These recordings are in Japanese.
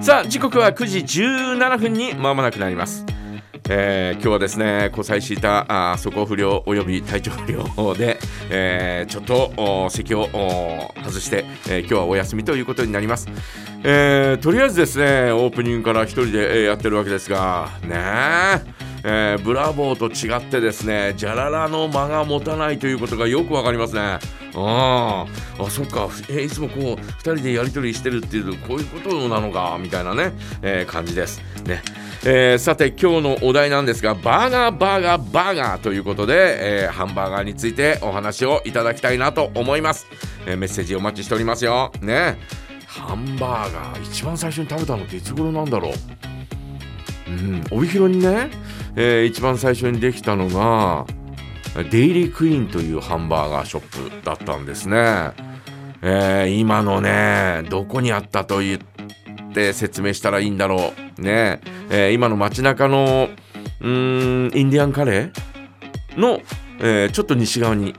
さあ時刻は9時17分にまもなくなります。えー、今日はですね交際したあ素行不良および体調不良で、えー、ちょっと席を外して、えー、今日はお休みということになります、えー、とりあえずですねオープニングから1人でやってるわけですがねえ。ー、ブラボーと違ってですねじゃららの間が持たないということがよくわかりますね。ああそっか、えー、いつもこう2人でやり取りしてるっていうこういうことなのかみたいなね、えー、感じです。ね。えー、さて今日のお題なんですがバーガーバーガーバーガーということで、えー、ハンバーガーについてお話をいただきたいなと思います、えー、メッセージお待ちしておりますよ。ね。ハンバーガー一番最初に食べたのっていつ頃なんだろう？うん。帯広にね、えー、一番最初にできたのがデイリークイーンというハンバーガーショップだったんですね、えー、今のねどこにあったと言って説明したらいいんだろうねえー、今の街中のうんインディアンカレーの、えー、ちょっと西側に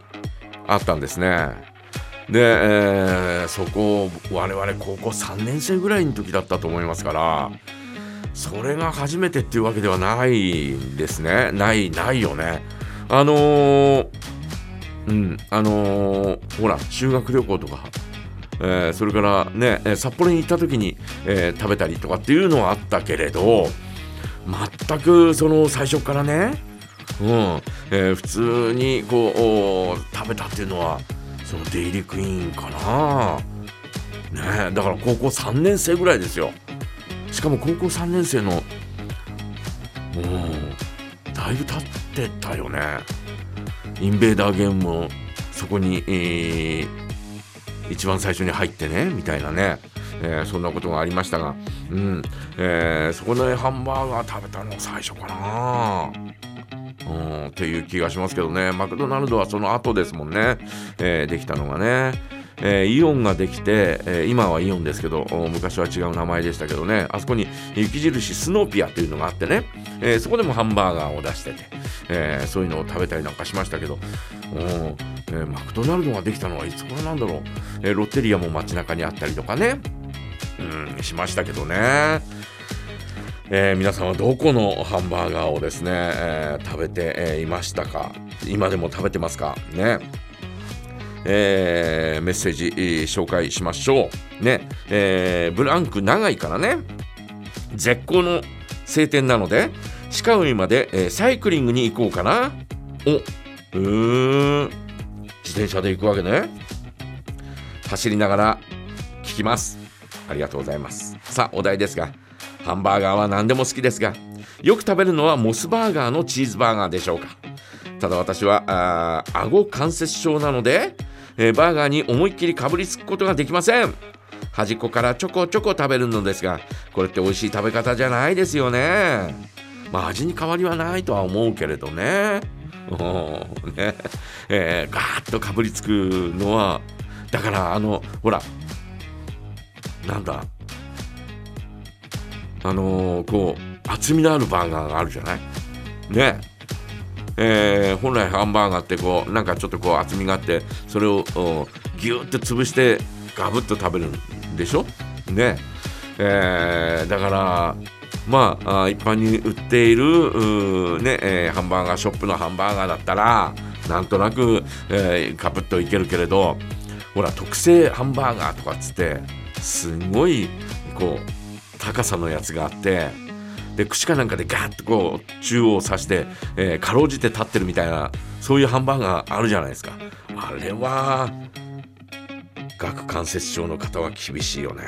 あったんですね。で、えー、そこを我々高校3年生ぐらいの時だったと思いますからそれが初めてっていうわけではないですねないないよねあのー、うんあのー、ほら修学旅行とかえー、それからね札幌に行った時に、えー、食べたりとかっていうのはあったけれど全くその最初からね、うんえー、普通にこう食べたっていうのはそのデイリークイーンかな。ね、だから高校3年生ぐらいですよ。しかも高校3年生のもうだいぶ経ってたよね。インベーダーゲームもそこに、えー、一番最初に入ってねみたいなね、えー、そんなことがありましたが、うんえー、そこでハンバーガー食べたの最初かな。うん、っていう気がしますけどねマクドナルドはその後ですもんね、えー、できたのがね。えー、イオンができて、えー、今はイオンですけど昔は違う名前でしたけどね。あそこに雪印スノーピアというのがあってね、えー、そこでもハンバーガーを出してて、えそういうのを食べたりなんかしましたけど、えー、マクドナルドができたのはいつ頃なんだろう、えー、ロッテリアも街中にあったりとかね、うん、しましたけどね。えー、皆さんはどこのハンバーガーをですね、えー、食べて、えー、いましたか？今でも食べてますか？ね。えー、メッセージ、紹介しましょう。ね、えー、ブランク長いからね。絶好の晴天なので鹿海まで、えー、サイクリングに行こうかな。おうーん。自転車で行くわけね。走りながら聞きます。ありがとうございます。さあお題ですがハンバーガーは何でも好きですがよく食べるのはモスバーガーのチーズバーガーでしょうか。ただ私はあ顎関節症なので、えー、バーガーに思いっきりかぶりつくことができません。端っこからちょこちょこ食べるのですがこれって美味しい食べ方じゃないですよね。まあ味に変わりはないとは思うけれどね。ね。えー、ガーッとかぶりつくのはだからあのほらなんだ。あのー、こう厚みのあるバーガーがあるじゃない。ね。えー、本来ハンバーガーってこうなんかちょっとこう厚みがあってそれをギューって潰してガブッと食べるんでしょ？ね。えー、だからまあ、一般に売っているねえー、ハンバーガーショップのハンバーガーだったらなんとなく、えー、カプッといけるけれどほら特製ハンバーガーとかっつってすごいこう高さのやつがあってで串かなんかでガッとこう中央を刺して、えー、かろうじて立ってるみたいなそういうハンバーガーあるじゃないですか。あれは顎関節症の方は厳しいよね。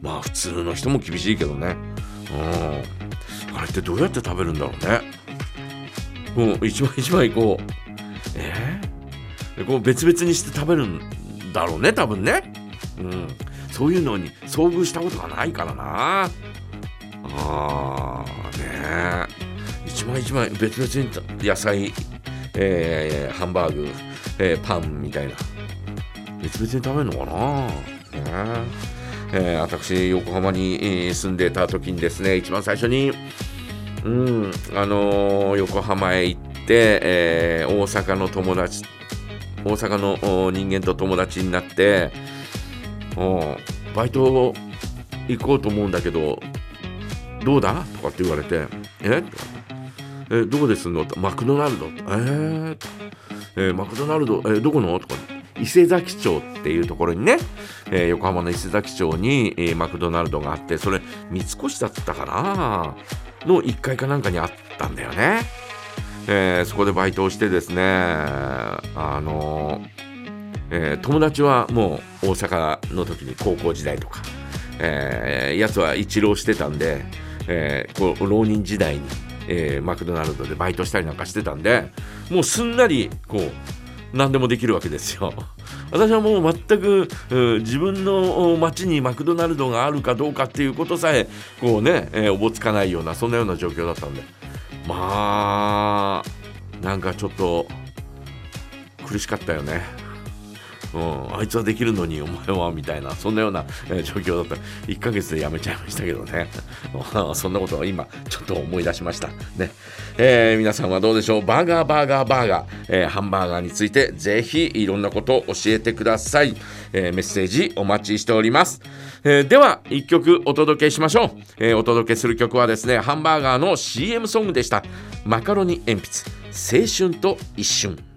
まあ普通の人も厳しいけどね。うん。あれってどうやって食べるんだろうね。もう一枚一枚こうえー、こう別々にして食べるんだろうね多分ね。うん。そういうのに遭遇したことがないからな。あーね一枚一枚別々に野菜、えー、ハンバーグ、えー、パンみたいな。別々に食べるのかな？ねえ。ー、私、横浜に住んでた時にですね、一番最初に、うん、あのー、横浜へ行って、えー、大阪の友達、大阪の人間と友達になって、バイト行こうと思うんだけどどうだ？とかって言われてえ？えどこですんのマクドナルド。えー、えー、マクドナルド、えー、どこの？とか。伊勢崎町っていうところにね、えー、横浜の伊勢崎町に、えー、マクドナルドがあってそれ三越だったかな？の1階かなんかにあったんだよね、えー、そこでバイトをしてですねあのえー、友達はもう大阪の時に高校時代とか、えー、やつは一浪してたんで、えー、こう浪人時代に、えー、マクドナルドでバイトしたりなんかしてたんでもうすんなりこう何でもできるわけですよ。私はもう全く、自分の町にマクドナルドがあるかどうかっていうことさえこうね、えー、おぼつかないようなそんなような状況だったんでまあなんかちょっと苦しかったよね。うん、あいつはできるのにお前はみたいなそんなような、状況だった。1ヶ月で辞めちゃいましたけどね。そんなことは今ちょっと思い出しました。ね、えー、皆さんはどうでしょう？バーガーバーガーバーガー、えー、ハンバーガーについてぜひいろんなことを教えてください、えメッセージお待ちしております、えでは1曲お届けしましょう、えお届けする曲はですねハンバーガーの CM ソングでした。マカロニ鉛筆青春と一瞬。